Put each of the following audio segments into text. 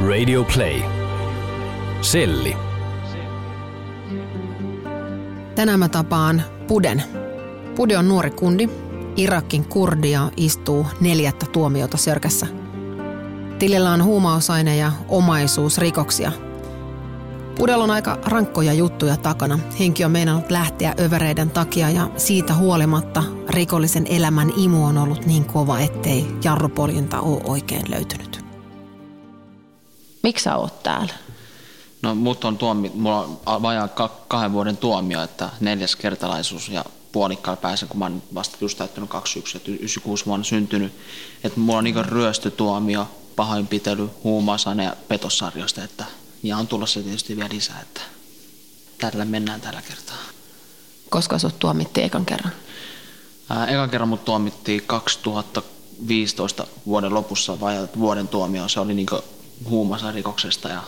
Radio Play. Selli. Tänään mä tapaan Puden. Pude on nuori kundi, Irakin kurdi ja istuu neljättä tuomiota sörkässä. Tilillä on huumausaine- ja omaisuusrikoksia. Pudella on aika rankkoja juttuja takana. Henki on meinannut lähteä övereiden takia ja siitä huolimatta rikollisen elämän imu on ollut niin kova, ettei jarrupoljinta ole oikein löytynyt. Miksi sä oot täällä? No mut on tuomi, mulla on vajaa kahden vuoden tuomio, että neljäs kertalaisuus ja puolikkaalla pääsen, kun mä oon vasta just täyttänyt 21, että 96 vuonna syntynyt. Että mulla on niin ryöstötuomio, pahoinpitely, huumausaine ja petossarjoista, että ja on tulossa tietysti vielä lisää, että tällä mennään tällä kertaa. Koska sut tuomittiin ekan kerran? Ää, ekan kerran mut tuomittiin 2015 vuoden lopussa vai vuoden tuomio. Se oli niinku huumausarikoksesta ja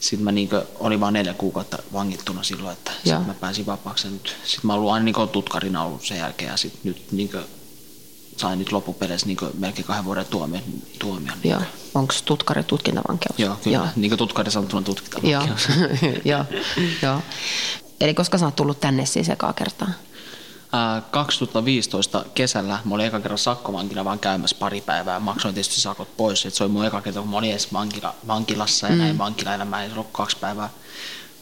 sitten mä niinku olin vain neljä kuukautta vangittuna silloin, että sit mä pääsin vapaaksi. Sitten mä olin aina niinku tutkarina ollut sen jälkeen ja sitten nyt niinku sain nyt loppupeleissä niin melkein kahden vuoden tuomion. tuomion niin Joo. Onko tutkari tutkintavankeus? Joo, kyllä. Joo. Niin kuin tutkari sanottuna tutkintavankeus. Joo. Joo. Joo. Eli koska sä oot tullut tänne siis ekaa kertaa? 2015 kesällä mä olin eka kerran sakkovankina vaan käymässä pari päivää. Maksoin tietysti sakot pois. Et se oli mun eka kerta, kun mä olin edes vankila, vankilassa ja mm. näin vankilaelämää. Ei ollut kaksi päivää.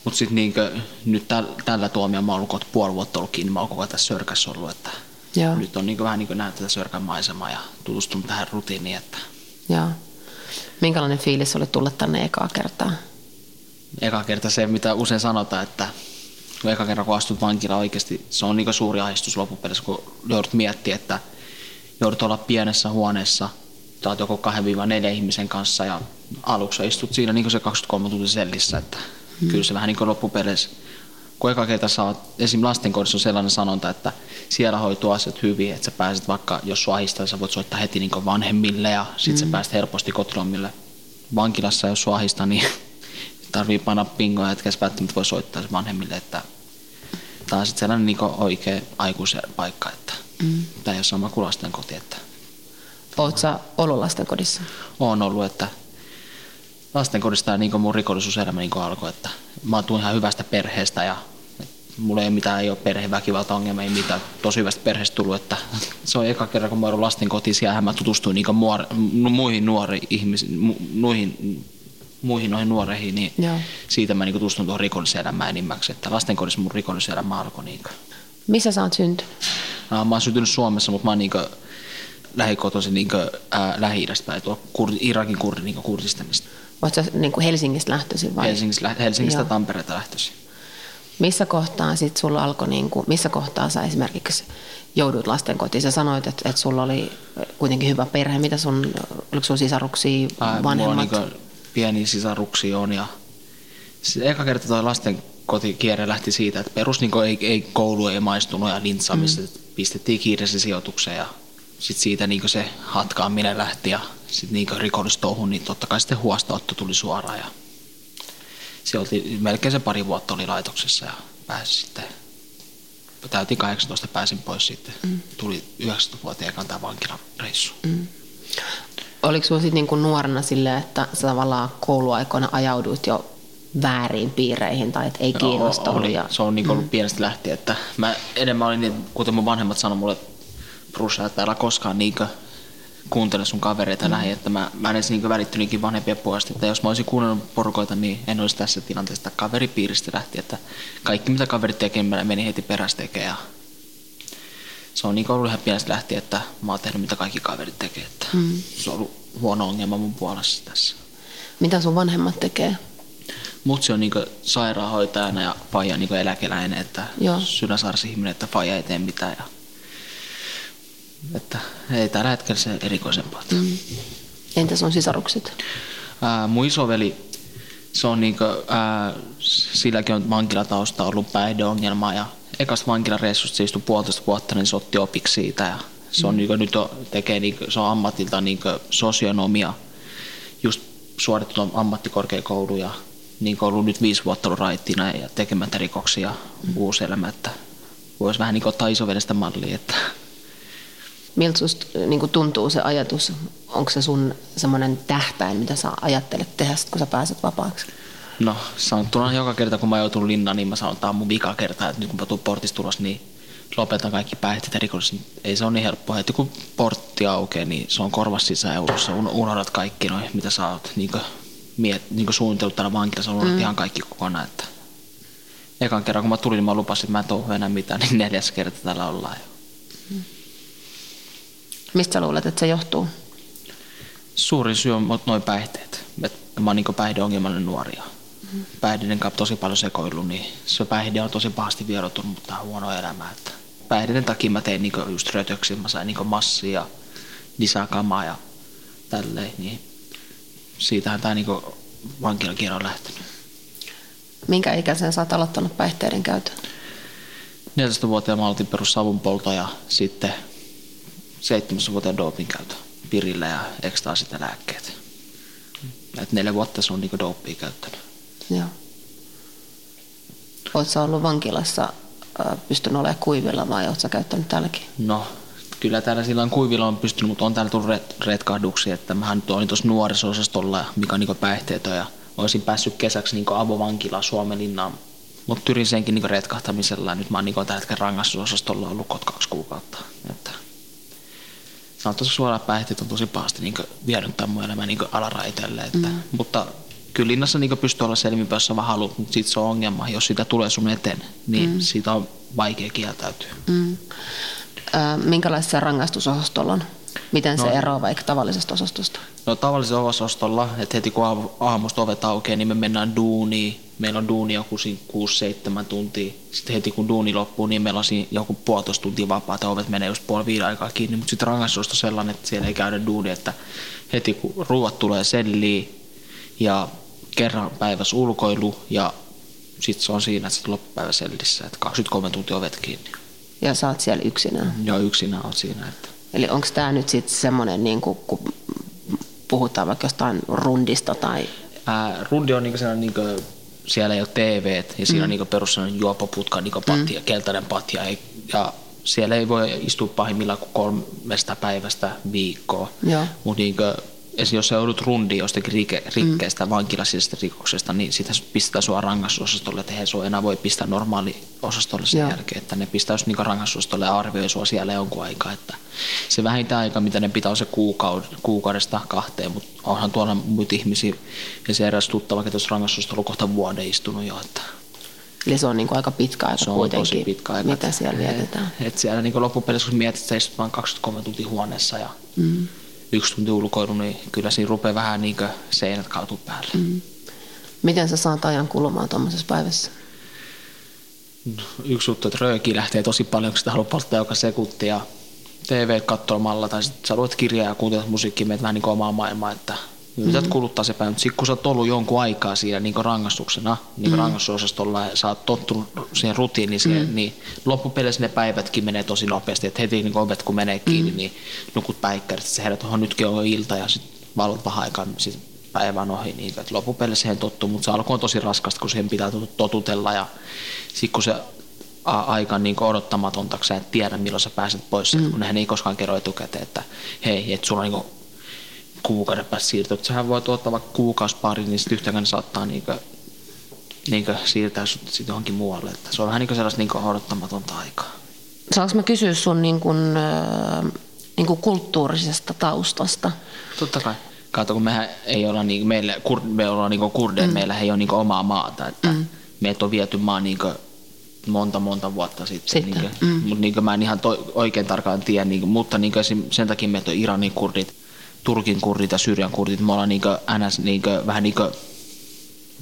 Mutta sitten niinkö, nyt täl, tällä tuomiolla mä oon ollut puoli vuotta ollut kiinni. Mä oon koko tässä sörkässä ollut. Että Joo. Nyt on niin vähän niin nähnyt tätä sörkän maisemaa ja tutustunut tähän rutiiniin. Että... Joo. Minkälainen fiilis oli tulla tänne ekaa kertaa? Eka kerta se, mitä usein sanotaan, että kun eka kerran kun astut vankilaan oikeasti, se on niin suuri ahdistus loppupeleissä, kun joudut miettiä, että joudut olla pienessä huoneessa, tai joko 2-4 ihmisen kanssa ja aluksi istut siinä niin se 23 tuntia sellissä, että hmm. kyllä se vähän niin kuin loppupeleissä kun eka kerta saat, esim. lastenkodissa on sellainen sanonta, että siellä hoituu asiat hyvin, että sä pääset vaikka, jos sua ahistaa, sä voit soittaa heti niin vanhemmille ja sit mm. sä pääset helposti kotilomille. Vankilassa, jos sua ahistaa, niin tarvii panna pingoja, etkä välttämättä voi soittaa vanhemmille, että tämä on sitten sellainen niin oikea aikuisen paikka, että mm. tämä ei ole sama kuin lasten koti. Että Oletko sä ollut lastenkodissa? Olen ollut, että lastenkodista niin mun rikollisuuselämä niin alkoi, että mä tuun ihan hyvästä perheestä ja mulla ei ole mitään, ei ole perheväkivaltaongelmia, ei mitään, tosi hyvästä perheestä tullut, että se on eka kerran, kun mä olen lasten koti, siellä mä tutustuin niin muor, muihin nuoriin ihmisiin, mu, nuihin, muihin noihin nuoreihin, niin Joo. siitä mä niin tutustuin tuohon rikolliselämään enimmäksi, että lastenkodissa mun rikolliselämä alkoi. Niin Missä sä oot syntynyt? No, mä oon syntynyt Suomessa, mutta mä oon niin lähikotoisin niin Lähi-idästä, tuo Irakin kurdi niin Kurdistanista. Oletko niin kuin Helsingistä lähtöisin vai? Helsingistä, Helsingistä Tampereelta lähtöisin. Missä kohtaa sit sulla alkoi, niin kuin, missä kohtaa sä esimerkiksi joudut lastenkotiin? Sä sanoit, että, että sulla oli kuitenkin hyvä perhe. Mitä sun, oliko sulla sisaruksia, vanhemmat? Mulla on niin pieniä sisaruksia on ja eka kerta tuo lastenkotikierre lähti siitä, että perus niin ei, ei, koulu ei maistunut ja lintsaamista mm. pistettiin kiireisen sijoitukseen ja sitten siitä niin se hatkaaminen lähti ja sitten niin rikollistouhun, niin totta kai sitten huostaotto tuli suoraan. Ja se oli, melkein se pari vuotta oli laitoksessa ja pääsi sitten, täytin 18, pääsin pois sitten. Mm. Tuli 19-vuotiaan kantaa vankilareissu. Mm. Oliko sinulla sitten niin nuorena silleen, että sä tavallaan kouluaikoina ajauduit jo väärin piireihin tai että ei kiinnosta oli, ja... Se on niin ollut mm. pienestä lähtien, että mä enemmän olin, niin, kuten mun vanhemmat sanoivat mulle, että Brussa, että älä koskaan niinkö kuuntele sun kavereita mm. lähi, että mä, mä en edes niinkö välittynytkin vanhempien puolesta, että jos mä olisin kuunnellut porukoita, niin en olisi tässä tilanteessa, kaveripiiristä lähti, että kaikki mitä kaverit tekee, mä meni heti perästä tekemään se on niin ollut ihan pienestä lähtien, että mä oon tehnyt mitä kaikki kaverit tekee, että mm. se on ollut huono ongelma mun puolessa tässä. Mitä sun vanhemmat tekee? Mutsi on niin sairaanhoitajana ja faija niin eläkeläinen, että sydänsairas ihminen, että faija ei tee mitään. Ja että ei tällä hetkellä se erikoisempaa. Mm. Entä sun sisarukset? Ää, mun isoveli, se on niinku, ää, silläkin on vankilatausta ollut päihdeongelma ja ekasta vankilareissusta se istui puolitoista vuotta, niin se otti opiksi siitä ja se on mm. niinku, nyt on, tekee niinku, se on ammatilta niinku sosionomia, just suorittanut ammattikorkeakoulu ja niin ollut nyt viisi vuotta ollut raittina ja tekemättä rikoksia mm. uusi elämä, että voisi vähän niin ottaa isovedestä mallia, että Miltä susta niin tuntuu se ajatus? Onko se sun semmoinen tähtäin, mitä sä ajattelet tehdä, kun sä pääset vapaaksi? No sanottuna joka kerta, kun mä joutun linnaan, niin mä sanon, että tämä on mun vika kerta, että nyt kun mä tuun portista ulos, niin lopetan kaikki päihteet ja. Ei se ole niin helppoa. Heti kun portti aukeaa, niin se on korvas sisään eurossa. Unohdat kaikki noin, mitä sä oot niin miet, niin suunnitellut täällä vankilassa. Unohdat mm. ihan kaikki kokonaan. Että ekan kerran kun mä tulin, niin mä lupasin, että mä en touhu enää mitään, niin neljäs kerta täällä ollaan jo. Mm. Mistä sä luulet, että se johtuu? Suurin syy on noin päihteet. Mä oon niin päihdeongelmallinen nuoria. Päihdeiden kanssa tosi paljon sekoillut, niin se päihde on tosi pahasti vierotunut, mutta on huono elämä. Että päihdeiden takia mä tein niin just rötöksiä, mä sain niin massia lisäkamaa ja tälleen. Niin siitähän tämä niin vankilakierro on lähtenyt. Minkä ikäisen sä oot aloittanut päihteiden käytön? 14-vuotiaana mä aloitin perus savunpolto ja sitten 7-vuotiaana dopin käytö pirillä ja ekstaasit ja lääkkeet. Et neljä vuotta se on niin dopia käyttänyt. Joo. Oletko ollut vankilassa pystynyt olemaan kuivilla vai oletko käyttänyt täälläkin? No, kyllä täällä silloin kuivilla on pystynyt, mutta on täällä tullut retkahduksia. Että mähän olin tuossa nuorisosastolla, mikä on niin päihteetön ja olisin päässyt kesäksi niin avovankilaan Suomenlinnaan. Mutta tyrin senkin niin retkahtamisella ja nyt mä oon niin tällä hetkellä rangaistusosastolla ollut kaksi kuukautta. Että sanotaan suoraan päihteet on tosi pahasti niin vienyt tämän mun elämän niin alaraiteelle. Että, mm. Mutta kyllä linnassa niin pystyy olla selvinpäin, jos vaan haluat, mutta sitten se on ongelma. Jos sitä tulee sun eteen, niin mm. siitä on vaikea kieltäytyä. Mm. Äh, minkälaista rangaistusosastolla on? Miten no, se eroaa vaikka tavallisesta osastosta? No tavallisella osastolla, että heti kun aamusta ovet aukeaa, niin me mennään duuniin. Meillä on duuni joku 6-7 tuntia. Sitten heti kun duuni loppuu, niin meillä on siinä joku puolitoista tuntia vapaata. Ovet menee just puoli viiden aikaa kiinni, mutta sitten rangaistus on sellainen, että siellä ei käydä duuni, että heti kun ruuat tulee selliin ja kerran päivässä ulkoilu ja sitten se on siinä, että sitten loppupäivä sellissä, että 23 tuntia ovet kiinni. Ja sä oot siellä yksinään? Joo, yksinään on siinä. Että... Eli onko tämä nyt sitten semmoinen, niin kun puhutaan vaikka jostain rundista tai... Ää, rundi on niinku sellainen, niinku, siellä ei ole TV ja siinä mm. on niinku perus juopoputka, niinku patja, mm. keltainen patja ja, ja siellä ei voi istua pahimmillaan kuin kolmesta päivästä viikkoa. Mutta niinku, esimerkiksi jos sä joudut rundiin jostakin rike, rikkeestä, mm. vankilasisesta rikoksesta, niin sitä pistetään sua rangaistusosastolle, että he sua enää voi pistää normaali osastolle sen Joo. jälkeen, että ne pistää just niin rangaistusosastolle ja arvioi sua siellä jonkun aikaa, että se vähintään aika, mitä ne pitää, on se kuukaud, kuukaudesta kahteen, mutta onhan tuolla muita ihmisiä, ja se eräs tuttava, että tuossa rangaistusosastolla kohta vuoden istunut jo, että Eli se on niin kuin aika pitkä aika se on kuitenkin, tosi pitkä aika, mitä siellä vietetään. Et, et siellä niin loppupeleissä, kun mietit, että istut vain 23 tuntia huoneessa ja mm yksi tunti ulkoilu, niin kyllä siinä rupeaa vähän niin seinät kaatuu päälle. Mm. Miten sä saat ajan kulumaan tuommoisessa päivässä? Yksi juttu, että rööki lähtee tosi paljon, kun sitä haluaa polttaa joka sekunti ja TV katsomalla tai sitten sä luet kirjaa ja kuuntelet musiikkia, meet vähän niin omaa maailmaa, että Mm-hmm. kuluttaa se päivä, mutta sitten kun sä oot ollut jonkun aikaa siinä niin rangaistuksena, niin mm-hmm. rangaistusosastolla ja sä oot tottunut siihen rutiiniin, siihen, mm-hmm. niin loppupeleissä ne päivätkin menee tosi nopeasti. Että heti niin ovet kun menee kiinni, mm-hmm. niin nukut päikkärit, sä herät, että nytkin on ilta ja sitten valot vähän aikaa, sitten päivä on ohi. Niin, että loppupeleissä siihen tottuu, mutta se alku on tosi raskasta, kun siihen pitää totutella ja sitten kun se aika niin odottamatonta, kun sä et tiedä milloin sä pääset pois, mm. kun nehän ei koskaan kerro etukäteen, että hei, että sulla on niin kuukauden päästä siirtyä. Sehän voi tuottaa vaikka kuukausipari, niin sitten yhtäkään saattaa niinkö, niinkö siirtää sut sit johonkin muualle. Että se on vähän niin sellaista niinkö odottamatonta aikaa. Saanko mä kysyä sun niin kuin, äh, niin kuin kulttuurisesta taustasta? Totta kai. Kato, kun mehän ei olla, niin, meillä, kur, me ollaan niin kurdeja, mm. meillä ei ole niin omaa maata. Että mm. Meitä on viety maan niin monta monta vuotta sitten. sitten. Niin mm. Mutta niin mä en ihan to, oikein tarkkaan tiedä, niin, mutta niin sen takia meitä on Iranin kurdit Turkin kurdit ja Syyrian kurdit, me ollaan niinkö, ns, niinkö, vähän niinkö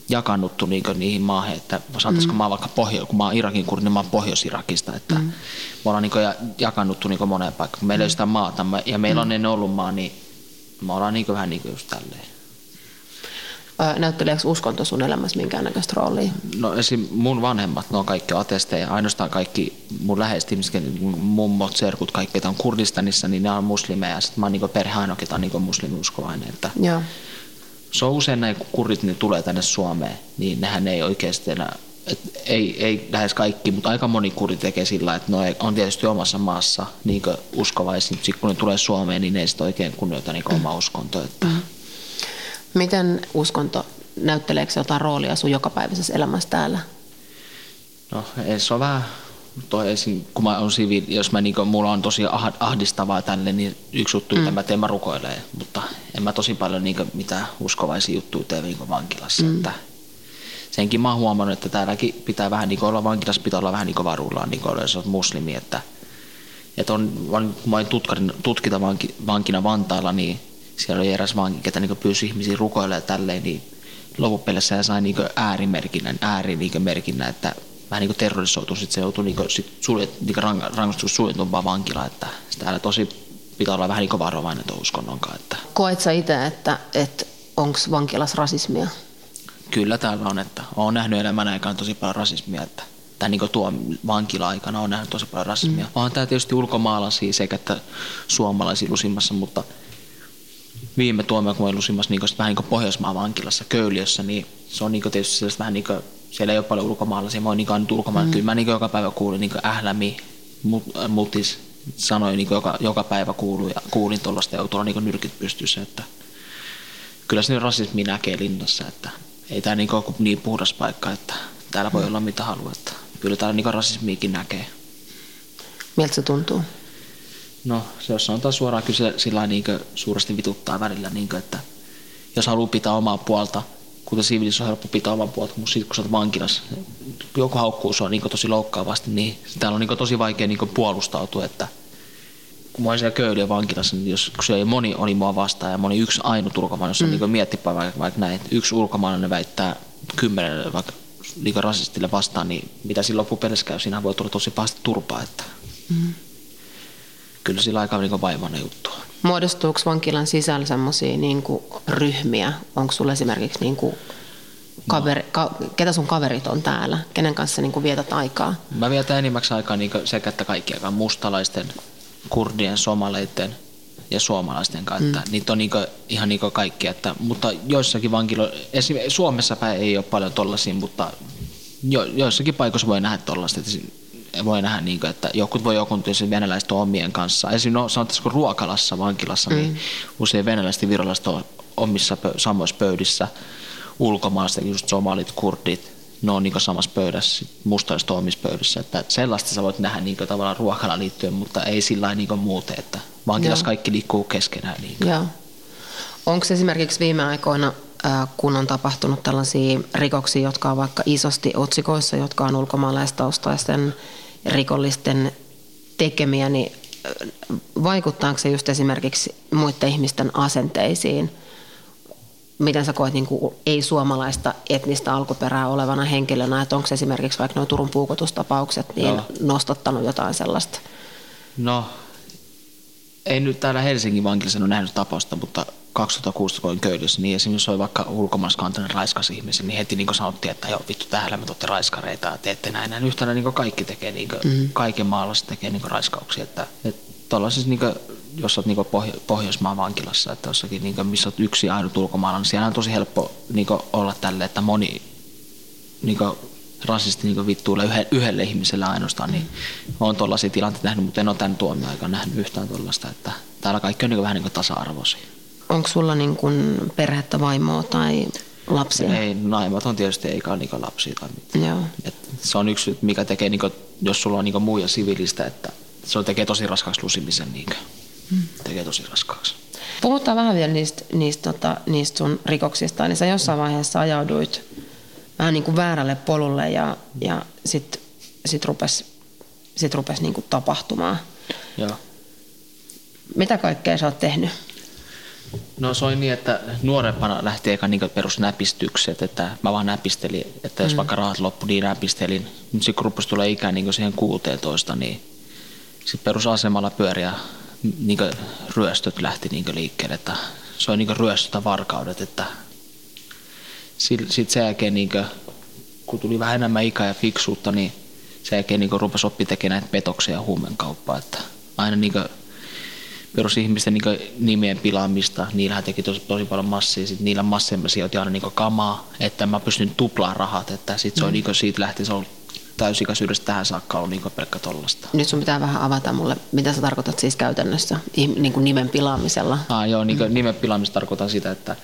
jakannuttu niinkö niihin maahan, että sanotaanko mm. mä vaikka pohjo, kun mä oon Irakin kurdi, niin mä oon Pohjois-Irakista, että mm. me ollaan niinkö jakannuttu niinkö moneen paikkaan. Meillä mm. ei sitä maata ja meillä on mm. ennen ollut maa, niin me ollaan niinkö vähän niinkö just tälleen. Näytteleekö uskonto sun elämässä minkäännäköistä roolia? No esim. mun vanhemmat, ne on kaikki atesteja. Ainoastaan kaikki mun läheiset ihmiset, mummot, serkut, kaikki, on Kurdistanissa, niin ne on muslimeja. Sitten mä oon niin perhe ainoa, ketä on niin muslimiuskovainen. Että Joo. Se on usein näin, kun kurdit ne tulee tänne Suomeen, niin nehän ei oikeasti enää et ei, ei lähes kaikki, mutta aika moni kuri tekee sillä, että ne on tietysti omassa maassa niin uskovaisia, mutta sitten kun ne tulee Suomeen, niin ne ei sitten oikein kunnioita niin omaa uskontoa. Että. Mm. Miten uskonto, näytteleekö se jotain roolia sun jokapäiväisessä elämässä täällä? No se on vähän toi esiin, kun mä on siviili, jos mä niinku, mulla on tosi ahdistavaa tälle, niin yksi juttu, mm. mä teen, mä rukoilee, mutta en mä tosi paljon niinku, mitään uskovaisia juttuja tee niinku vankilassa. Mm. Että senkin mä oon huomannut, että täälläkin pitää vähän niinku olla vankilassa, pitää olla vähän niinku varullaan, niinku jos olet muslimi, että, että on, kun mä olin tutkita vanki, vankina Vantaalla, niin siellä oli eräs vanki, ketä niinku pyysi ihmisiä rukoilemaan tälleen, niin loppupeleissä ja sai niinku äärimerkinnän, äärimerkinnän, että vähän niin terrorisoitu, sitten se joutui niin sit suljet, niin rangaistus suljetumpaan vankilaan, että täällä tosi pitää olla vähän niin varovainen tuon uskonnon kanssa. Että. Koet sä itse, että, että onko vankilas rasismia? Kyllä täällä on, että olen nähnyt elämän aikaan tosi paljon rasismia, että tai niin tuo vankila-aikana on nähnyt tosi paljon rasismia. Mm. Onhan tämä tietysti ulkomaalaisia sekä että suomalaisia lusimmassa, mutta viime tuomio, kun olin niin vähän niin Pohjoismaan vankilassa Köyliössä, niin se on niin tietysti vähän niin kuin siellä ei ole paljon ulkomaalaisia, mä oon niin nyt ulkomailla. Mm. Kyllä mä niin joka päivä kuulin niin ählämi, mutis sanoi niin joka, joka päivä kuulin, ja kuulin tuollaista ja tuolla niin nyrkit pystyssä. Että kyllä se rasismi näkee linnassa, että ei tämä niin, niin puhdas paikka, että täällä voi mm. olla mitä haluaa. Että kyllä täällä niin rasismiikin näkee. Miltä se tuntuu? No, se jos sanotaan suoraan, kyllä se sillä niin suuresti vituttaa välillä, niin kuin, että jos haluaa pitää omaa puolta – kuten siviilissä on helppo pitää oman puolta, mutta sitten kun sä oot vankilassa, joku haukkuu on niin tosi loukkaavasti, niin täällä on niin tosi vaikea niin puolustautua, että kun mä olin siellä Köyliön vankilassa, niin jos kun ei moni oli mua vastaan ja moni yksi ainut ulkomaalainen, jos on mm. niin miettipä vaikka, vaikka näin, että yksi ulkomaalainen väittää kymmenen vaikka niin rasistille vastaan, niin mitä siinä loppupelissä käy, siinä voi tulla tosi pahasti turpaa, että mm. Kyllä sillä aika niin vaivainen juttu. Muodostuuko vankilan sisällä semmoisia niin ryhmiä? Onko sulla esimerkiksi niin kuin kaveri, ka, ketä sun kaverit on täällä? Kenen kanssa niin kuin vietät aikaa? Mä vietän enimmäksi aikaa niin sekä että kaikki aikaa mustalaisten, kurdien, somaleiden ja suomalaisten kanssa. Mm. Niitä on niin kuin, ihan niin kaikki. Että, mutta joissakin vankiloissa, esimerkiksi Suomessa päin ei ole paljon tollaisia, mutta jo, joissakin paikoissa voi nähdä tollaista voi nähdä, niin kuin, että joku voi joku tietysti venäläiset omien kanssa. Esimerkiksi no, sanotaan ruokalassa, vankilassa, niin mm. niin usein venäläiset ja virolaiset on omissa samoissa pöydissä. Ulkomaalaiset, just somalit, kurdit, ne on niin samassa pöydässä, mustalaiset omissa pöydässä. Että sellaista sä voit nähdä niin kuin, tavallaan ruokalla liittyen, mutta ei sillä niin muuten, että vankilassa Joo. kaikki liikkuu keskenään. Niin Joo. Onko esimerkiksi viime aikoina kun on tapahtunut tällaisia rikoksia, jotka on vaikka isosti otsikoissa, jotka on ulkomaalaistaustaisten rikollisten tekemiä, niin vaikuttaako se just esimerkiksi muiden ihmisten asenteisiin? Miten sä koet niin kuin ei-suomalaista etnistä alkuperää olevana henkilönä, että onko esimerkiksi vaikka nuo Turun puukotustapaukset niin no. nostattanut jotain sellaista? No, ei nyt täällä Helsingin vankilassa ole nähnyt tapausta, mutta 2016 kun olin Köylissä, niin esimerkiksi oli vaikka ulkomaalaiskantainen raiskas ihmisiä, niin heti niin sanottiin, että joo vittu täällä me tuotte raiskareita, teette näin. näin. Yhtään niin kaikki tekee, niin kuin, mm-hmm. kaiken maalaiset tekee niin raiskauksia. Että, että niin kuin, jos olet niin Pohjo- Pohjoismaan vankilassa, että jossakin, niin kuin, missä olet yksi ainut ulkomaalainen, niin siellä on tosi helppo niin olla tälle, että moni niin kuin, rasisti niin vittuille yhdelle, yhdelle ihmiselle ainoastaan, niin olen tuollaisia tilanteita nähnyt, mutta en ole tämän tuomion aikana nähnyt yhtään tuollaista, että täällä kaikki on niin vähän niin tasa-arvoisia. Onko sulla niin kuin perhettä, vaimoa tai lapsia? Ei, naimat on tietysti eikä ole niin lapsia tai mitään. Joo. Et se on yksi, mikä tekee, niin kuin, jos sulla on niin muija siviilistä, että se tekee tosi raskaaksi lusimisen. Niin hmm. Tekee tosi raskaaksi. Puhutaan vähän vielä niistä, niistä, tota, niistä sun rikoksista. Niin sä jossain vaiheessa ajauduit vähän niin kuin väärälle polulle ja, ja sitten sit rupesi sit rupes niin kuin tapahtumaan. Joo. Mitä kaikkea sä oot tehnyt? No se oli niin, että nuorempana lähti eka niin perusnäpistykset, että mä vaan näpistelin, että jos mm. vaikka rahat loppu, niin näpistelin. Mutta sitten kun tulla ikään niin siihen 16, niin sitten perusasemalla pyöriä niin ryöstöt lähti niin liikkeelle, että se oli niin ryöstötä varkaudet, että sitten sen jälkeen, niin kuin, kun tuli vähän enemmän ikää ja fiksuutta, niin sen jälkeen niin rupesi oppi tekemään näitä petoksia ja huumenkauppaa, että aina niin kuin, perusihmisten niin nimien pilaamista. Niillähän teki tosi, tosi paljon massia. Sitten niillä masseilla sijoitti aina niin kamaa, että mä pystyn tuplaa rahat. Että sit se on, mm. niin siitä lähti, se on täysikäisyydestä tähän saakka ollut niin pelkkä tollasta. Nyt sun pitää vähän avata mulle, mitä sä tarkoitat siis käytännössä niin kuin nimen pilaamisella? Ah, joo, niin mm. nimen pilaamista tarkoitan sitä, että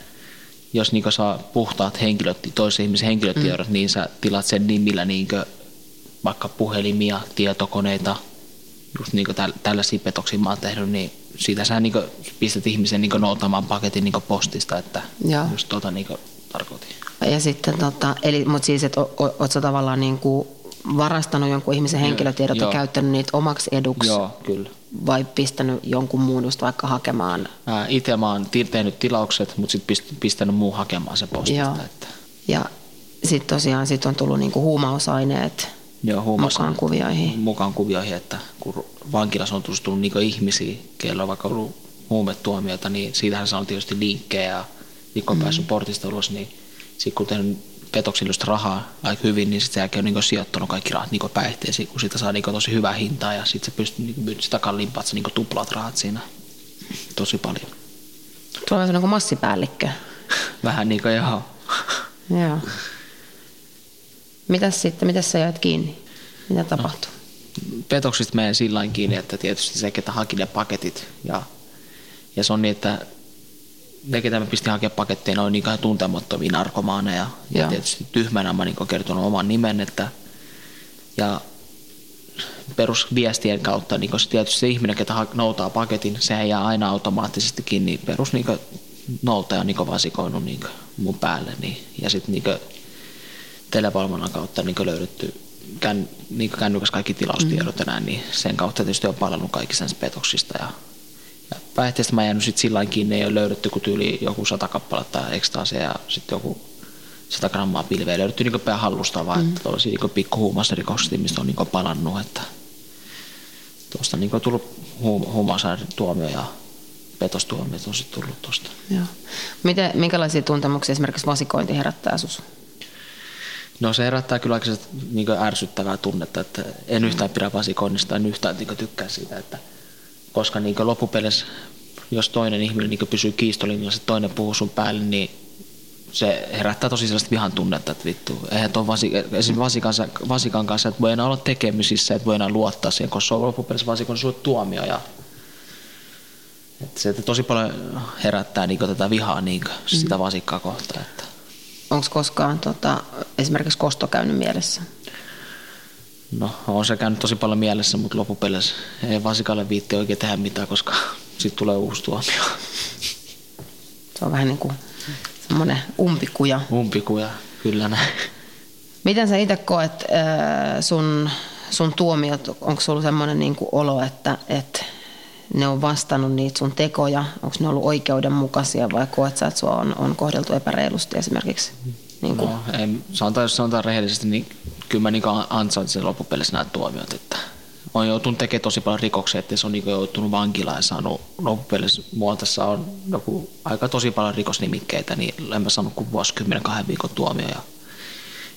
jos niin saa puhtaat henkilöt, toisen ihmisen henkilötiedot, mm. niin sä tilat sen nimillä niin vaikka puhelimia, tietokoneita, just niin täl, tällaisia petoksia mä oon tehnyt, niin siitä sä niin pistät ihmisen niin noutamaan paketin niin postista, että Joo. just tota niin tarkoitin. Ja sitten, tota, eli, mutta siis, että oot sä tavallaan niin kuin varastanut jonkun ihmisen henkilötiedot ja käyttänyt niitä omaksi eduksi? Joo, kyllä. Vai pistänyt jonkun muun just vaikka hakemaan? Itse mä oon tehnyt tilaukset, mutta sitten pistänyt muu hakemaan se postista. Joo. Että. Ja sitten tosiaan sit on tullut niinku huumausaineet Joo, huumaus, mukaan kuvioihin. Mukaan kuvioihin, että kun vankilassa on tullut niinku ihmisiä, keillä on vaikka ollut huumetuomioita, niin siitähän saa tietysti linkkejä ja kun on mm. päässyt portista ulos, niin sitten kun tehnyt petoksillista rahaa aika hyvin, niin sitten se on niin sijoittanut kaikki rahat niin päihteisiin, kun siitä saa niin tosi hyvää hintaa ja sitten se pystyy niin sitä kalliimpaa, että niin tuplaat rahat siinä tosi paljon. Tuo on niin massipäällikkö. Vähän niin kuin joo. joo. Mitäs sitten, mitä sä jäät kiinni? Mitä tapahtui? No, petoksista menen sillä kiinni, että tietysti se, ketä haki ne paketit ja, ja se on niin, että ne, ketä mä pistin hakemaan paketteja, on niin tuntemattomia narkomaaneja. Ja, ja tietysti tyhmänä mä niin kertonut oman nimen, että ja perusviestien kautta, niin se tietysti se ihminen, ketä noutaa paketin, sehän jää aina automaattisesti kiinni. Perus niin noutaja on niin vasikoinut niin mun päälle. Niin, ja sitten niin televalvonnan kautta niin löydetty kän, niin kännykäs kaikki tilaustiedot mm. näin, niin sen kautta tietysti on palannut kaikki sen petoksista ja ja päihteistä mä jäänyt sitten sillä kiinni, ei ole löydetty kuin tyyli joku sata kappaletta ekstaasia ja sitten joku 100 grammaa pilveä löydetty niin pää hallusta vaan, mm. että tuollaisia niin pikku rikoksia, mistä on niin palannut, että tuosta niin tullut tuomio ja petostuomio on sitten tullut tuosta. Miten, minkälaisia tuntemuksia esimerkiksi vasikointi herättää sus? No se herättää kyllä aika niin ärsyttävää tunnetta, että en yhtään pidä vasikoinnista, en yhtään niin tykkää siitä, että – koska niin loppupeleissä, jos toinen ihminen niin pysyy kiistolinjalla, se toinen puhuu sun päälle, niin se herättää tosi sellaista vihan tunnetta, että vittu, eihän tuon vasi, vasikan, vasikan kanssa, että voi enää olla tekemisissä, että voi enää luottaa siihen, koska se on loppupeleissä vasikon sulle tuomio. Ja, että se että tosi paljon herättää niin tätä vihaa niin sitä vasikkaa kohtaan. Että. Onko koskaan tota, esimerkiksi kosto käynyt mielessä? No, on se käynyt tosi paljon mielessä, mutta loppupeleissä ei vasikalle viitti oikein tehdä mitään, koska sitten tulee uusi tuomio. Se on vähän niin kuin semmoinen umpikuja. Umpikuja, kyllä näin. Miten sä itse koet äh, sun, sun tuomiot, onko sulla semmoinen niin olo, että, että ne on vastannut niitä sun tekoja, onko ne ollut oikeudenmukaisia vai koet sä, että sua on, on kohdeltu epäreilusti esimerkiksi? Niin. No, ei, sanotaan, jos sanotaan rehellisesti, niin kyllä mä niin ansaitsin loppupelissä nämä tuomiot, että on joutunut tekemään tosi paljon rikoksia, että se on niin joutunut vankilaan ja saanut loppupelissä muotossa on joku, aika tosi paljon rikosnimikkeitä, niin en mä saanut kuin vuosikymmenen kahden viikon tuomio ja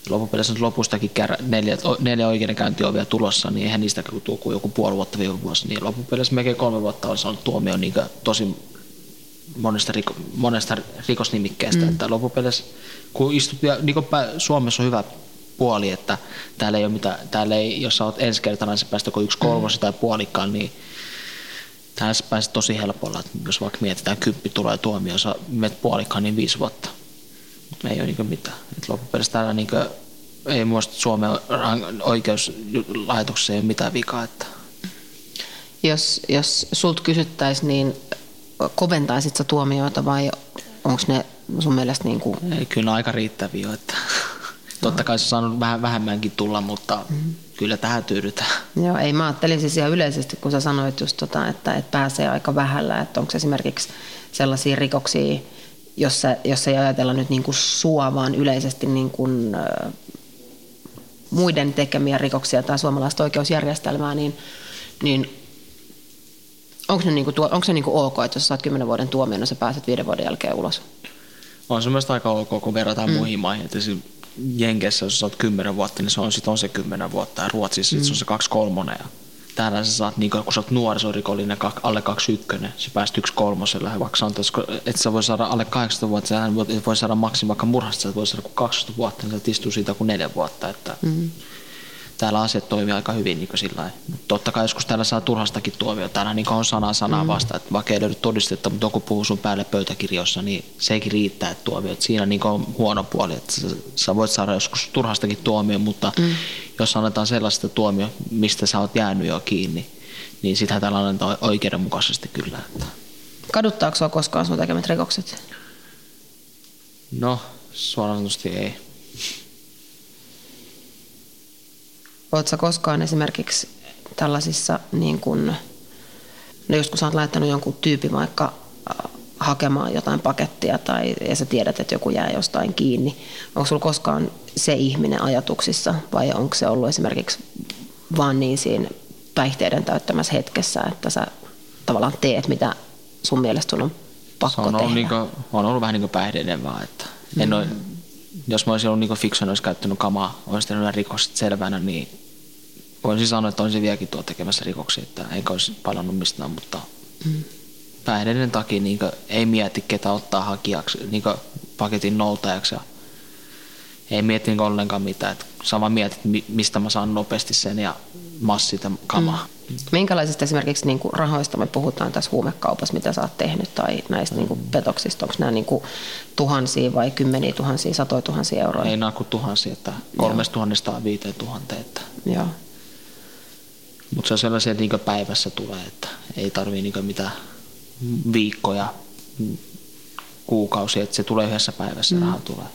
loppupelissä lopustakin kerran, neljä, neljä oikeudenkäyntiä on vielä tulossa, niin eihän niistä tule kuin joku puoli vuotta viime vuosi, niin loppupelissä melkein kolme vuotta on saanut tuomio niin tosi monesta, riko, monesta rikosnimikkeestä, mm. että loppupelissä kun istut, ja niin Suomessa on hyvä puoli, että täällä ei ole mitään, täällä ei, jos sä oot ensi kertaa, niin sä päästä joko yksi kolmosi mm. tai puolikkaan, niin tähän sä pääset tosi helpolla, että jos vaikka mietitään kymppi tulee tuomio, sä menet puolikkaan, niin viisi vuotta. Ei ole niin mitään. Et loppupeleissä täällä niin kuin, ei muista Suomen oikeuslaitoksessa ei ole mitään vikaa. Että. Jos, jos sulta kysyttäisiin, niin koventaisit sä tuomioita vai onko ne sun mielestä niin kuin... Ei, kyllä aika riittäviä. Että totta kai se on saanut vähän vähemmänkin tulla, mutta mm. kyllä tähän tyydytään. Joo, ei mä ajattelin siis ihan yleisesti, kun sä sanoit just tota, että, että pääsee aika vähällä, että onko esimerkiksi sellaisia rikoksia, jos, sä, jos ei ajatella nyt niin kuin sua, vaan yleisesti niin kuin, äh, muiden tekemiä rikoksia tai suomalaista oikeusjärjestelmää, niin, niin onko se, niinku, onko se niinku ok, että jos saat 10 vuoden tuomion, niin sä pääset viiden vuoden jälkeen ulos? On se myös aika ok, kun verrataan mm. muihin maihin. Että Jenkessä, jos sä oot 10 vuotta, niin se on, sit on se 10 vuotta. Ja Ruotsissa mm. se on se kaksi kolmonen. Ja täällä sä saat, niin kun sä oot nuorisorikollinen alle 21, sä pääst yksi kolmoselle, vaikka sanotaan, että sä voi saada alle 18 vuotta, sä voi, saada maksin vaikka murhasta, sä voi saada kuin 12 vuotta, niin sä istuu siitä kuin neljä vuotta, että mm-hmm. Täällä asiat toimii aika hyvin niin sillä Totta kai joskus täällä saa turhastakin tuomio, täällä niin on sanaa sanaa mm-hmm. vasta, että vaikka ei löydy todistetta, mutta joku puhuu sun päälle pöytäkirjoissa, niin sekin riittää, että tuomio, että siinä niin on huono puoli, että sä, sä voit saada joskus turhastakin tuomio, mutta mm jos annetaan sellaista tuomio, mistä sä oot jäänyt jo kiinni, niin sitä täällä annetaan oikeudenmukaisesti kyllä. Kaduttaako sua koskaan sun tekemät rikokset? No, suoraan ei. Oletko koskaan esimerkiksi tällaisissa, niin kun, no joskus olet laittanut jonkun tyypin vaikka äh, hakemaan jotain pakettia tai, ja sä tiedät, että joku jää jostain kiinni. Onko sulla koskaan se ihminen ajatuksissa vai onko se ollut esimerkiksi vaan niin siinä päihteiden täyttämässä hetkessä, että sä tavallaan teet, mitä sun mielestä sun on pakko se on ollut, tehdä? Niin kuin, on ollut vähän niin kuin päihteiden vaan, että en mm. ole, jos mä olisin ollut niin fiksu, olisi käyttänyt kamaa, olisi tehnyt rikokset selvänä, niin voisin sanoa, että olisin vieläkin tuo tekemässä rikoksia, että eikä olisi palannut mistään, mutta mm. päihteiden takia niin ei mieti, ketä ottaa hakijaksi, niin paketin noutajaksi ja ei mieti niin ollenkaan mitään. Että sama mietit, mistä mä saan nopeasti sen ja massita kamaa. Mm. Minkälaisista esimerkiksi niin kuin rahoista me puhutaan tässä huumekaupassa, mitä sä oot tehnyt, tai näistä mm. niin kuin petoksista? Onko nämä niin kuin tuhansia vai kymmeniä tuhansia, satoja tuhansia euroa? Ei nämä kuin tuhansia, että kolmesta tuhannesta viiteen tuhanteen. Että. Joo. Mutta se on sellaisia, että niin päivässä tulee, että ei tarvii niin mitään viikkoja, kuukausia, että se tulee yhdessä päivässä mm. raha tulee.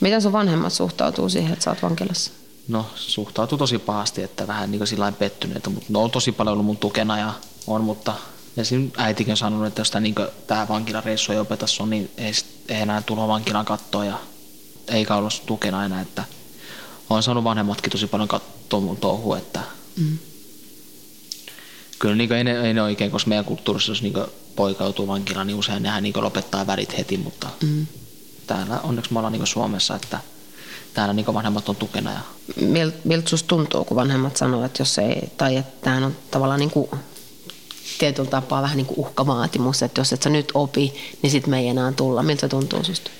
Miten sun vanhemmat suhtautuu siihen, että sä oot vankilassa? No suhtautuu tosi pahasti, että vähän niin sillä pettyneitä, mutta ne on tosi paljon ollut mun tukena ja on, mutta esim. äitikin on sanonut, että jos tämä, niin tämä vankilareissu ei opeta sun, niin ei, ei enää tulla vankilan kattoa ja eikä olla tukena enää, että on saanut vanhemmatkin tosi paljon katsoa mun touhua, että mm. kyllä niin ei, ne, ei ne oikein, koska meidän kulttuurissa, jos niin poika joutuu vankilaan, niin usein nehän niin lopettaa värit heti, mutta mm täällä onneksi me ollaan niin Suomessa, että täällä niin vanhemmat on tukena. Ja... Mil, miltä susta tuntuu, kun vanhemmat sanoo, että jos ei, tai että tämä on tavallaan niin kuin tietyllä tapaa vähän niin kuin uhkavaatimus, että jos et sä nyt opi, niin sitten me ei enää tulla. Miltä se tuntuu susta?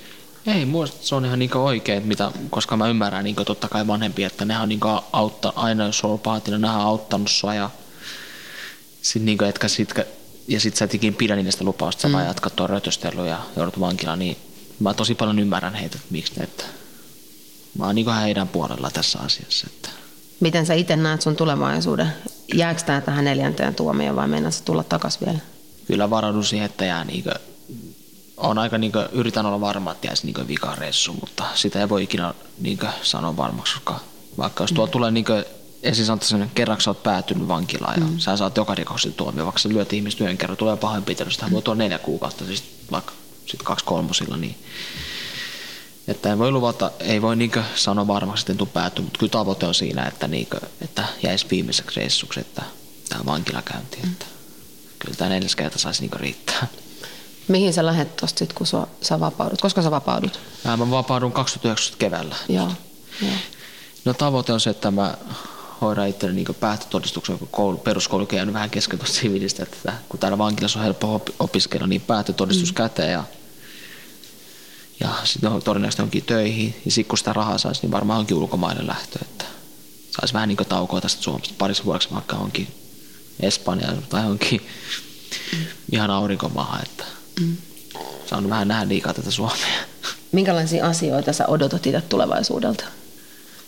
Ei, muista se on ihan niin oikein, mitä, koska mä ymmärrän niin totta kai vanhempia, että nehän on niin autta, aina jos on ollut paatina, nehän on auttanut sua ja sit niin etkä sit, ja sit sä et ikin pidä niistä lupausta, mm. vaan jatkat tuon rötöstelyä ja joudut vankilaan, niin mä tosi paljon ymmärrän heitä, että miksi ne, että mä oon niin heidän puolella tässä asiassa. Että. Miten sä itse näet sun tulevaisuuden? Jääkö tämä tähän neljänteen tuomioon vai mennä se tulla takas vielä? Kyllä varaudun siihen, että jää niin kuin, on aika niin kuin, yritän olla varma, että jäisi niin vikareissu, mutta sitä ei voi ikinä niin kuin, sanoa varmaksi, koska vaikka jos tuo mm. tulee niin kuin, ensin sanotaan, että kerraksi olet päätynyt vankilaan ja mm. sä saat joka rikoksen tuomio, vaikka sä lyöt ihmistä yhden kerran, tulee pahoinpitelystä, mm. voi tuoda neljä kuukautta, siis vaikka sitten kaksi kolmosilla, niin että ei voi luvata, ei voi niinkö sanoa varmasti, että en päättyä, mutta kyllä tavoite on siinä, että, niinkö, että jäisi viimeiseksi reissuksi, että tämä vankilakäynti, mm. että kyllä tämä neljäs kerta saisi niinkö riittää. Mihin sä lähdet tuosta sitten, kun sua, sä vapaudut? Koska sä vapaudut? Mä, mä vapaudun 2019 keväällä. Joo. Joo. No tavoite on se, että mä hoidan itselleni niin päättötodistuksen, kun koulu, peruskoulu on vähän kesken tuosta sivilistä, että kun täällä vankilassa on helppo opiskella, niin päättötodistus mm. käteen ja ja sitten todennäköisesti onkin töihin. Ja sitten kun sitä rahaa saisi, niin varmaan onkin ulkomaille lähtö. Että saisi vähän niin kuin taukoa tästä Suomesta parissa vuodeksi, vaikka onkin Espanja tai onkin mm. ihan aurinkomaahan. Että mm. Saan vähän nähdä liikaa tätä Suomea. Minkälaisia asioita sä odotat itse tulevaisuudelta?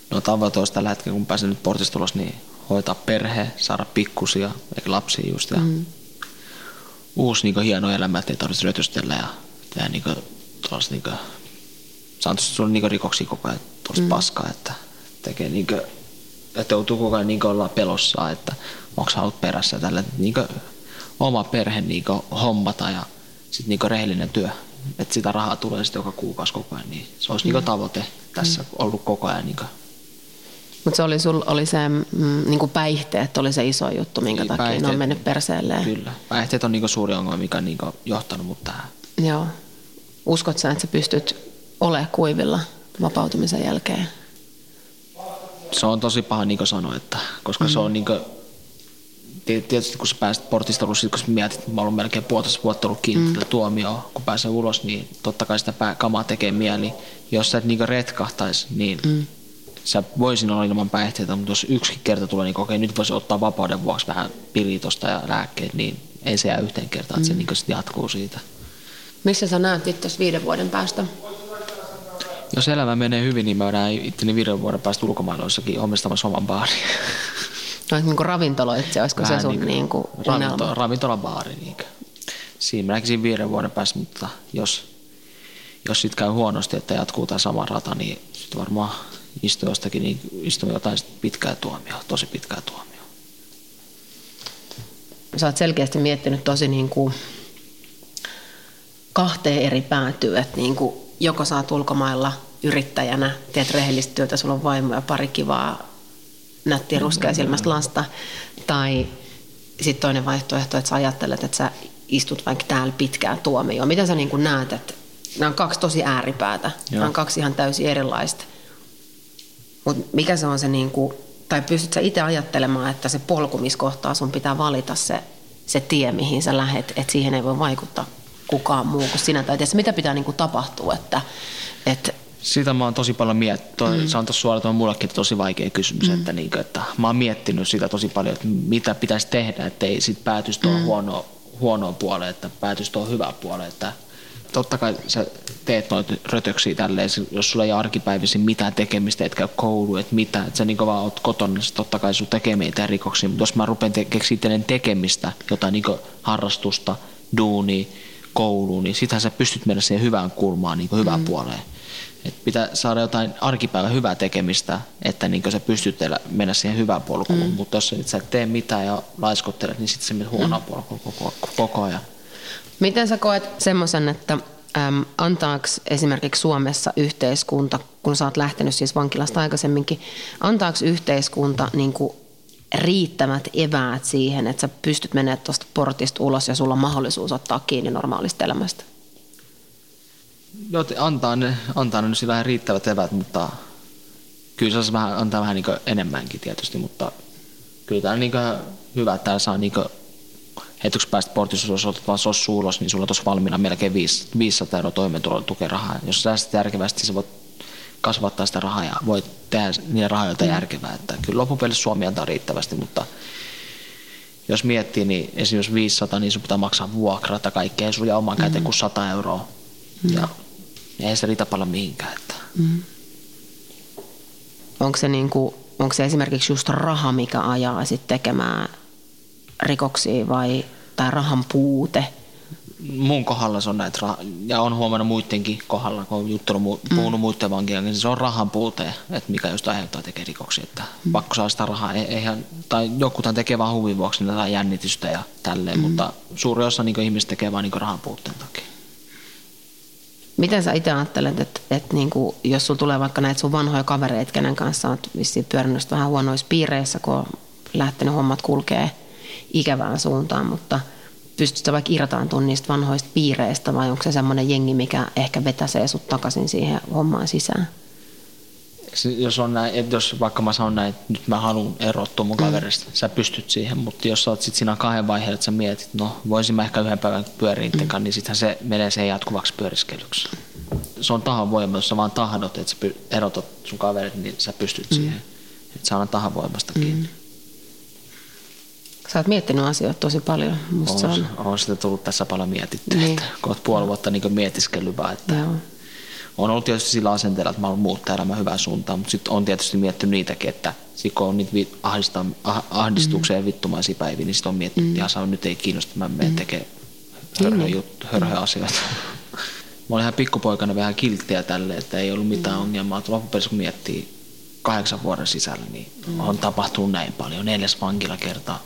No tavoite olisi tällä hetkellä, kun pääsen nyt portista ulos, niin hoitaa perhe, saada pikkusia, eikä lapsia just. Ja mm. Uusi niin kuin, hieno elämä, ettei tarvitse rötystellä ja tehdä niin kuin, tuollaista niin kuin, saan tuossa niin rikoksia koko ajan tuosta mm. paskaa, että tekee niin kuin, että joutuu koko ajan niin olla pelossa, että onko halut perässä tällä, niin kuin, oma perhe niin kuin, hommata ja sitten niin rehellinen työ, että sitä rahaa tulee sitten joka kuukausi koko ajan, niin se olisi mm. niin tavoite tässä mm. ollut koko ajan. Niin kuin. Mutta se oli, sul, oli se mm, niin päihteet oli se iso juttu, minkä niin, takia päihteet, ne on mennyt perseelleen. Kyllä. Päihteet on niin suuri ongelma, mikä on niin johtanut mut tähän. Joo. Uskot sä, että sä pystyt olemaan kuivilla vapautumisen jälkeen? Se on tosi paha niin sanoa, että, koska mm. se on niin kuin, tietysti kun sä pääset portista ulos, kun sä mietit, että mä oon melkein puolitoista vuotta ollut kiinni mm. tuomioon, kun pääsee ulos, niin totta kai sitä pää, kamaa tekee mieli. Jos sä et niinku retkahtaisi, niin mm. sä voisin olla ilman päihteitä, mutta jos yksikin kerta tulee, niin okei, nyt voisi ottaa vapauden vuoksi vähän piritosta ja lääkkeet, niin ei se jää yhteen kertaan, että mm. se niinku sit jatkuu siitä. Missä sä näet itse viiden vuoden päästä? Jos elämä menee hyvin, niin mä näen itteni viiden vuoden päästä ulkomailla jossakin omistamassa oman baarin. No, niin kuin ravintoloitsija, olisiko Vähän se sun niin, niin kuin ravinto, ravintolabaari. Niin Siinä mä näkisin viiden vuoden päästä, mutta jos, jos sitten käy huonosti, että jatkuu tämä sama rata, niin sitten varmaan istuu jostakin, niin istuu jotain pitkää tuomioa, tosi pitkää tuomioa. Sä oot selkeästi miettinyt tosi niin kuin kahteen eri päätyä, että niin kuin joko saat ulkomailla yrittäjänä, teet rehellistä työtä, sulla on vaimo ja pari kivaa nättiä silmästä lasta. Tai sitten toinen vaihtoehto, että sä ajattelet, että sä istut vaikka täällä pitkään tuomioon. Mitä sä niin kuin näet, että nämä on kaksi tosi ääripäätä. Joo. Nämä on kaksi ihan täysin erilaista. Mutta mikä se on se, niin kuin, tai pystyt sä itse ajattelemaan, että se polkumiskohtaa sun pitää valita se, se tie, mihin sä lähet, että siihen ei voi vaikuttaa kukaan muu kuin sinä. Tai mitä pitää niin kuin tapahtua, että, että sitä mä oon tosi paljon miettinyt. Mm. Tuossa suoraan on mullekin tosi vaikea kysymys, mm. että, niin kuin, että mä oon miettinyt sitä tosi paljon, että mitä pitäisi tehdä, että ei sit päätyisi tuohon mm. huonoon, huonoon puoleen, että päätyisi tuohon hyvään puoleen. Että totta kai sä teet noita rötöksiä tälleen, jos sulla ei arkipäivisin mitään tekemistä, etkä koulu, että mitä, että sä niin vaan oot kotona, niin totta kai sun tekee meitä rikoksia, mutta jos mä rupean te- keksiä tekemistä, jotain niin harrastusta, duunia, kouluun, niin sitähän sä pystyt mennä siihen hyvään kulmaan, niin hyvään mm. puoleen. Et pitää saada jotain arkipäivän hyvää tekemistä, että niin sä pystyt mennä siihen hyvään polkuun. Mm. Mutta jos et sä et tee mitään ja laiskottelet, niin sitten se menee huonoa mm. polkuun koko, koko ajan. Miten sä koet semmoisen, että äm, antaako esimerkiksi Suomessa yhteiskunta, kun sä oot lähtenyt siis vankilasta aikaisemminkin, antaako yhteiskunta niin kuin riittävät eväät siihen, että sä pystyt menemään tuosta portista ulos ja sulla on mahdollisuus ottaa kiinni normaalista elämästä? Joo, antaa ne, antaa ne vähän riittävät evät, mutta kyllä se vähän, antaa vähän niin enemmänkin tietysti, mutta kyllä tämä on niin hyvä, että täällä saa niin heti kun päästä portissa, jos otat vaan sossu ulos, niin sulla on tuossa valmiina melkein 500 euroa toimeentulotukerahaa. Jos säästät järkevästi, sä voit kasvattaa sitä rahaa ja voit tehdä niitä rahoja mm. järkevää. Että kyllä loppupelissä Suomi antaa riittävästi, mutta jos miettii, niin esimerkiksi 500, niin sun pitää maksaa vuokrat ja kaikkea, ei jää oman käteen mm. kuin 100 euroa. Mm. Ja ei se riitä paljon mihinkään. Että. Mm. Onko se, niinku, onko se esimerkiksi just raha, mikä ajaa sit tekemään rikoksia vai tai rahan puute? Mun kohdalla se on näitä, rah- ja on huomannut muidenkin kohdalla, kun on juttunut, mm. puhunut muiden vankien, niin se on rahan puute, että mikä just aiheuttaa tekee rikoksia. Että mm. Pakko saa sitä rahaa, eihän, tai jokutan tekee vaan huvin vuoksi niin jännitystä ja tälleen, mm. mutta suuri osa niin ihmistä tekee vaan niin rahan puutteen takia. Miten sä itse ajattelet, että, että niin kuin, jos sulla tulee vaikka näitä sun vanhoja kavereita, kenen kanssa oot vissiin pyörinyt vähän huonoissa piireissä, kun on lähtenyt hommat kulkee ikävään suuntaan, mutta pystytkö vaikka irtaantumaan niistä vanhoista piireistä vai onko se semmoinen jengi, mikä ehkä vetäsee sut takaisin siihen hommaan sisään? jos, on näin, että jos vaikka mä sanon näin, että nyt mä haluan erottua mun mm. kaverista, mm. sä pystyt siihen, mutta jos sä oot sit siinä kahden vaiheen, että sä mietit, no voisin mä ehkä yhden päivän pyöriä mm. niin sittenhän se menee siihen jatkuvaksi pyöriskelyksi. Se on tahan voima, jos sä vaan tahdot, että sä erotat sun kaverit, niin sä pystyt mm. siihen. Että sä tahan voimasta kiinni. Mm. Sä oot miettinyt asioita tosi paljon. Musta on, on. on sitä tullut tässä paljon mietittyä, niin. että kun oot puoli vuotta niin mietiskellyt vaan, että Joo on ollut tietysti sillä asenteella, että mä haluan muuttaa elämää hyvään suuntaan, mutta sitten on tietysti miettinyt niitäkin, että kun on niitä ahdistuksia ah, ahdistuksia mm-hmm. ja vittumaisia päiviä, niin sitten on miettinyt, mm-hmm. että nyt ei kiinnosta, mä menen mm-hmm. tekemään hörhö, juttu, hörhö asioita. mä olin ihan pikkupoikana vähän kilttiä tälle, että ei ollut mitään mm-hmm. ongelmaa. Loppupeleissä kun miettii kahdeksan vuoden sisällä, niin mm-hmm. on tapahtunut näin paljon. Neljäs vankila kerta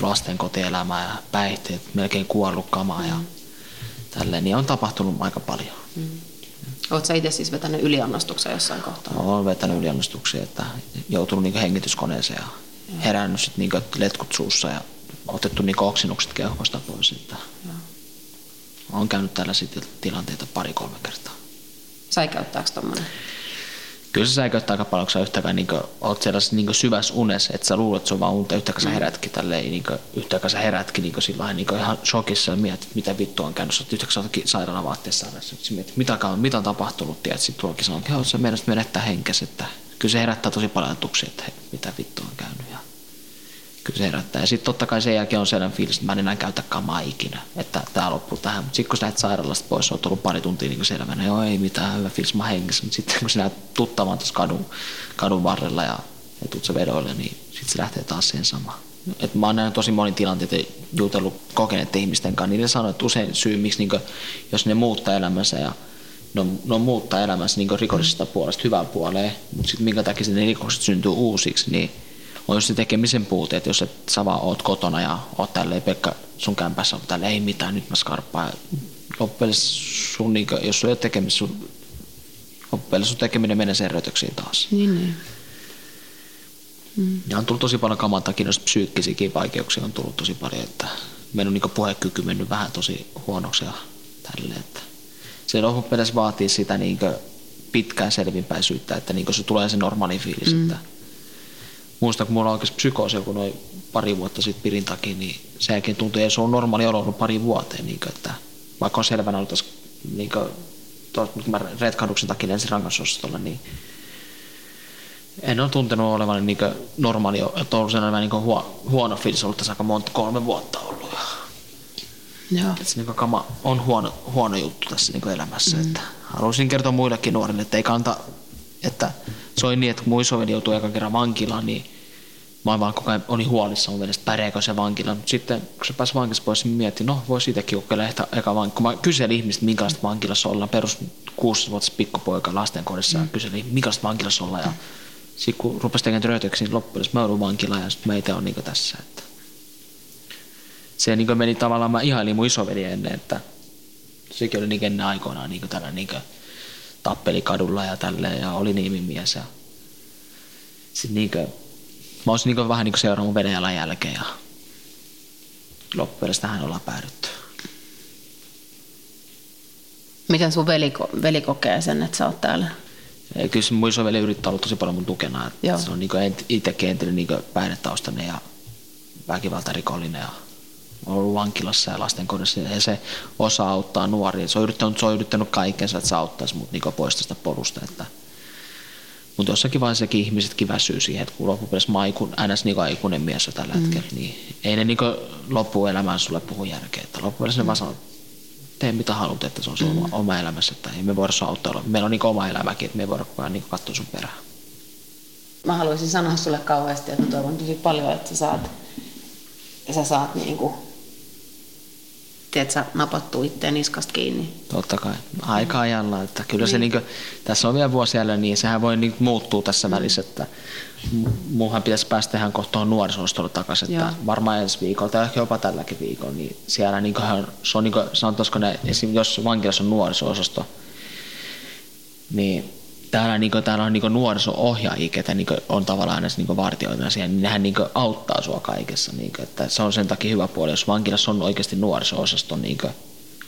lasten kotielämää ja päihteet, melkein kuollut kamaa ja tälleen, niin on tapahtunut aika paljon. Mm-hmm. Oletko sä itse siis vetänyt yliannostuksia jossain kohtaa? Olen vetänyt yliannostuksia, että joutunut niin hengityskoneeseen ja herännyt sit niin letkut suussa ja otettu niin oksennukset keuhkosta pois. Että olen käynyt tällaisia tilanteita pari-kolme kertaa. Säikäyttääkö tuommoinen? Kyllä se säiköttää aika paljon, kun sä yhtäkään niin oot sellaisessa niin syvässä unessa, että sä luulet, että se on vaan unta, yhtäkään sä mm. herätkin tälleen, niin kuin, yhtäkään sä herätkin niin sillä niin ihan shokissa ja mietit, mitä vittua on käynyt, sä oot yhtäkään sairaalavaatteessa mietit, mitä, on, mitä on tapahtunut, tiedät, sitten tuollakin sanoo, että sä meidät menettää henkes, että kyllä se herättää tosi paljon ajatuksia, että hei, mitä vittua on käynyt. Kyllä se herättää. Ja sitten totta kai sen jälkeen on sellainen fiilis, että mä en enää käytä kamaa ikinä, että tämä loppuu tähän. Mutta sitten kun sä lähdet sairaalasta pois, oot ollut pari tuntia niin selvänä, joo ei mitään, hyvä fiilis, mä hengissä. Mutta sitten kun sinä tuttamaan tuossa kadun, kadun varrella ja, ja tuut se vedoille, niin sitten se lähtee taas siihen samaan. Et mä oon nähnyt tosi monin tilanteita jutellut kokeneiden ihmisten kanssa, niin ne sanoo, että usein syy, miksi niin kuin, jos ne muuttaa elämänsä ja on, ne on muuttaa elämänsä niin rikollisesta puolesta hyvään puoleen, mutta sitten minkä takia ne rikokset syntyy uusiksi, niin on just se tekemisen puute, että jos et sä vaan oot kotona ja oot tälleen Pekka sun kämpässä, on tälleen ei mitään, nyt mä skarppaan. Loppujen sun, niin jos sulla ei ole tekemistä, sun, loppujen sun tekeminen menee serröityksiin taas. Niin, niin. Mm. Ja on tullut tosi paljon kaman takia, jos psyykkisiäkin vaikeuksia on tullut tosi paljon, että meidän on niin puhekyky mennyt vähän tosi huonoksi ja tälleen, että se loppupeleissä vaatii sitä niin pitkään selvinpäisyyttä, että niin se tulee se normaali fiilis, mm. että muistan, kun mulla on oikeasti psykoosi joku noin pari vuotta sitten pirin takia, niin sen jälkeen tuntui, että se on normaali olo ollut pari vuoteen, niin kuin, että vaikka on selvänä ollut tässä, niin kuin, tuossa, kun mä retkahduksen takia ensin rangaistusosastolla, niin en ole tuntenut olevan niin normaali, että on ollut sellainen niin huo, huono fiilis ollut tässä aika monta, kolme vuotta ollut. Joo. Että se niin kama on huono, huono juttu tässä niin elämässä. Mm. Että haluaisin kertoa muillekin nuorille, että ei kanta, että se oli niin, että kun mun isoveli joutui eka kerran vankilaan, niin mä vaan koko ajan olin huolissa mun mielestä, pärjääkö se vankila. Mutta sitten kun se pääsi vankilassa pois, niin mietin, no voi siitäkin kokeilla ehkä eka vankila. Kun mä kyselin ihmistä, minkälaista vankilassa ollaan, perus 6-vuotias pikkupoika lastenkodissa, mm. ja kyselin, minkälaista vankilassa ollaan. Ja sitten kun rupesi tekemään röytöksiä, niin loppujen mä joudun vankilaan ja sitten meitä on niin tässä. Että se niin meni tavallaan, mä ihailin mun isoveli ennen, että sekin oli niin ennen aikoinaan niin tällainen niin tappeli kadulla ja tälleen ja oli niimimies. Ja sitten niin mä olisin niin vähän niin seurannut vedenjalan jälkeen ja loppujen tähän ollaan päädytty. Miten sun veli, veli kokee sen, että sä oot täällä? Kyllä mun isoveli yrittää olla tosi paljon mun tukena. Se on niin itsekin entinen niin päihdetaustainen ja väkivaltarikollinen ja on ollut vankilassa ja lastenkodissa ja se osaa auttaa nuoria. Se on yrittänyt, se on yrittänyt kaikensa, että se auttaisi mut niin pois tästä polusta. Että, mutta jossakin vaiheessa sekin ihmisetkin väsyy siihen, että kun loppupeleissä mä aikun, ns. Niin aikuinen mies jo tällä mm. hetkellä, niin ei ne niin loppuelämään sulle puhu järkeä. Että loppupeleissä mm. ne vaan sanoo, tee mitä haluat, että se on sun mm. oma elämässä, että ei me voida sua auttaa. Meillä on niin oma elämäkin, että me ei voida koko ajan niin katsoa sun perään. Mä haluaisin sanoa sulle kauheasti, että toivon tosi paljon, että sä saat, sä saat niin kuin tiedätkö, napattu itteen niskasta kiinni. Totta kai, aika ajalla. Että kyllä niin. se niin kuin, tässä on vielä vuosi jäljellä, niin sehän voi niin muuttua tässä mm. välissä. Että muuhan pitäisi päästä ihan kohtaan nuorisostolle takaisin. Että varmaan ensi viikolla tai ehkä jopa tälläkin viikolla. Niin siellä niin kuin, se on niin kuin, sanotaanko ne, jos vankilassa on nuoriso niin täällä, niin kuin, täällä on niin nuoriso-ohjaajia, ketä niin on tavallaan näissä niin vartioita siellä, niin nehän niin auttaa sua kaikessa. Niin kuin, että se on sen takia hyvä puoli, jos vankilassa on oikeasti nuoriso-osasto, niin kuin,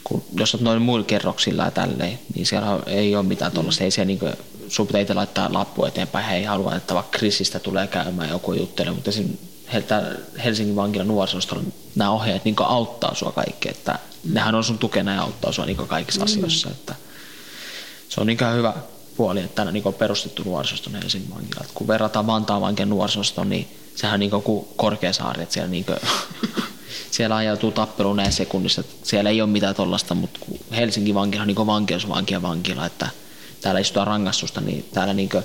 kun, jos olet noin muilla kerroksilla ja tälleen, niin siellä ei ole mitään tuollaista. Mm. Ei siellä, niin kuin, sun pitää itse laittaa lappu eteenpäin, hei haluan, että vaikka Krisistä tulee käymään joku juttele, mutta. Helsingin vankilan nuorisostolla nämä ohjeet niin auttaa sua kaikkea, että mm. nehän on sun tukena ja auttaa sua niin kaikissa mm. asioissa. Että se on niin hyvä, puoli, että on perustettu nuorisosto Helsingin vankila. Kun verrataan Vantaan vankin nuorisosto, niin sehän on niin kuin Korkeasaari, että siellä, niin kuin, siellä ajautuu tappeluun näin sekunnissa. Siellä ei ole mitään tollasta, mutta Helsingin vankila on niin vankeusvankien vankila, että täällä istuu rangaistusta, niin täällä niin kuin,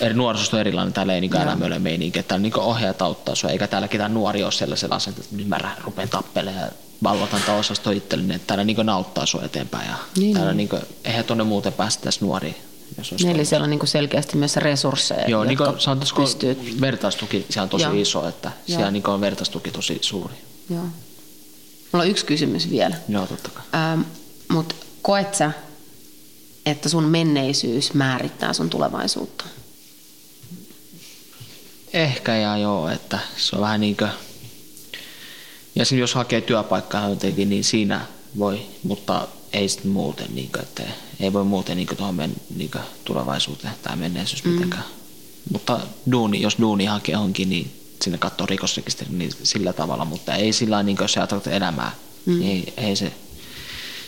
eri nuorisosto on erilainen, täällä ei niin elämöille meininki, että täällä niin ohjaajat auttaa sua, eikä täällä ketään nuori ole sellaisella asenteella, että nyt mä rupean tappelemaan valvotan tämä osasto itselleni, että täällä niin nauttaa sinua eteenpäin. Ja niin, täällä niin kuin, eihän tuonne muuten päästä tässä nuori. Jos niin, eli siellä on niin selkeästi myös resursseja, Joo, niin kuin, pystyy... vertaistuki siellä on tosi Joo. iso, että Joo. siellä niin on vertaistuki tosi suuri. Joo. Mulla on yksi kysymys vielä. Joo, totta kai. Ähm, Mutta koet sä, että sun menneisyys määrittää sun tulevaisuutta? Ehkä ja joo, että se on vähän niin kuin ja jos hakee työpaikkaa jotenkin, niin siinä voi, mutta ei sitten muuten, niin kuin, että ei voi muuten niin kuin, tuohon men, niin kuin, tulevaisuuteen tai menneisyys mm. mitenkään. Mutta duuni, jos duuni hakee johonkin, niin sinne katsoo rikosrekisteri niin sillä tavalla, mutta ei sillä niin jos sä ajattelet elämää, mm. niin ei, ei se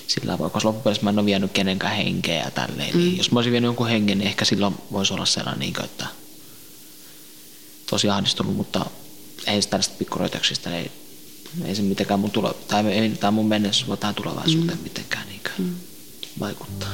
sillä voi, koska loppupeleissä mä en ole vienyt kenenkään henkeä ja tälleen. Niin mm. Niin jos mä olisin vienyt jonkun hengen, niin ehkä silloin voisi olla sellainen, niin kuin, että tosi ahdistunut, mutta ei se tällaista pikkuröytäyksistä, ei, ei se mitenkään mun, tulo, tai ei tämä mun menneisyys voi tähän tulevaisuuteen mm. mitenkään niin mm. vaikuttaa.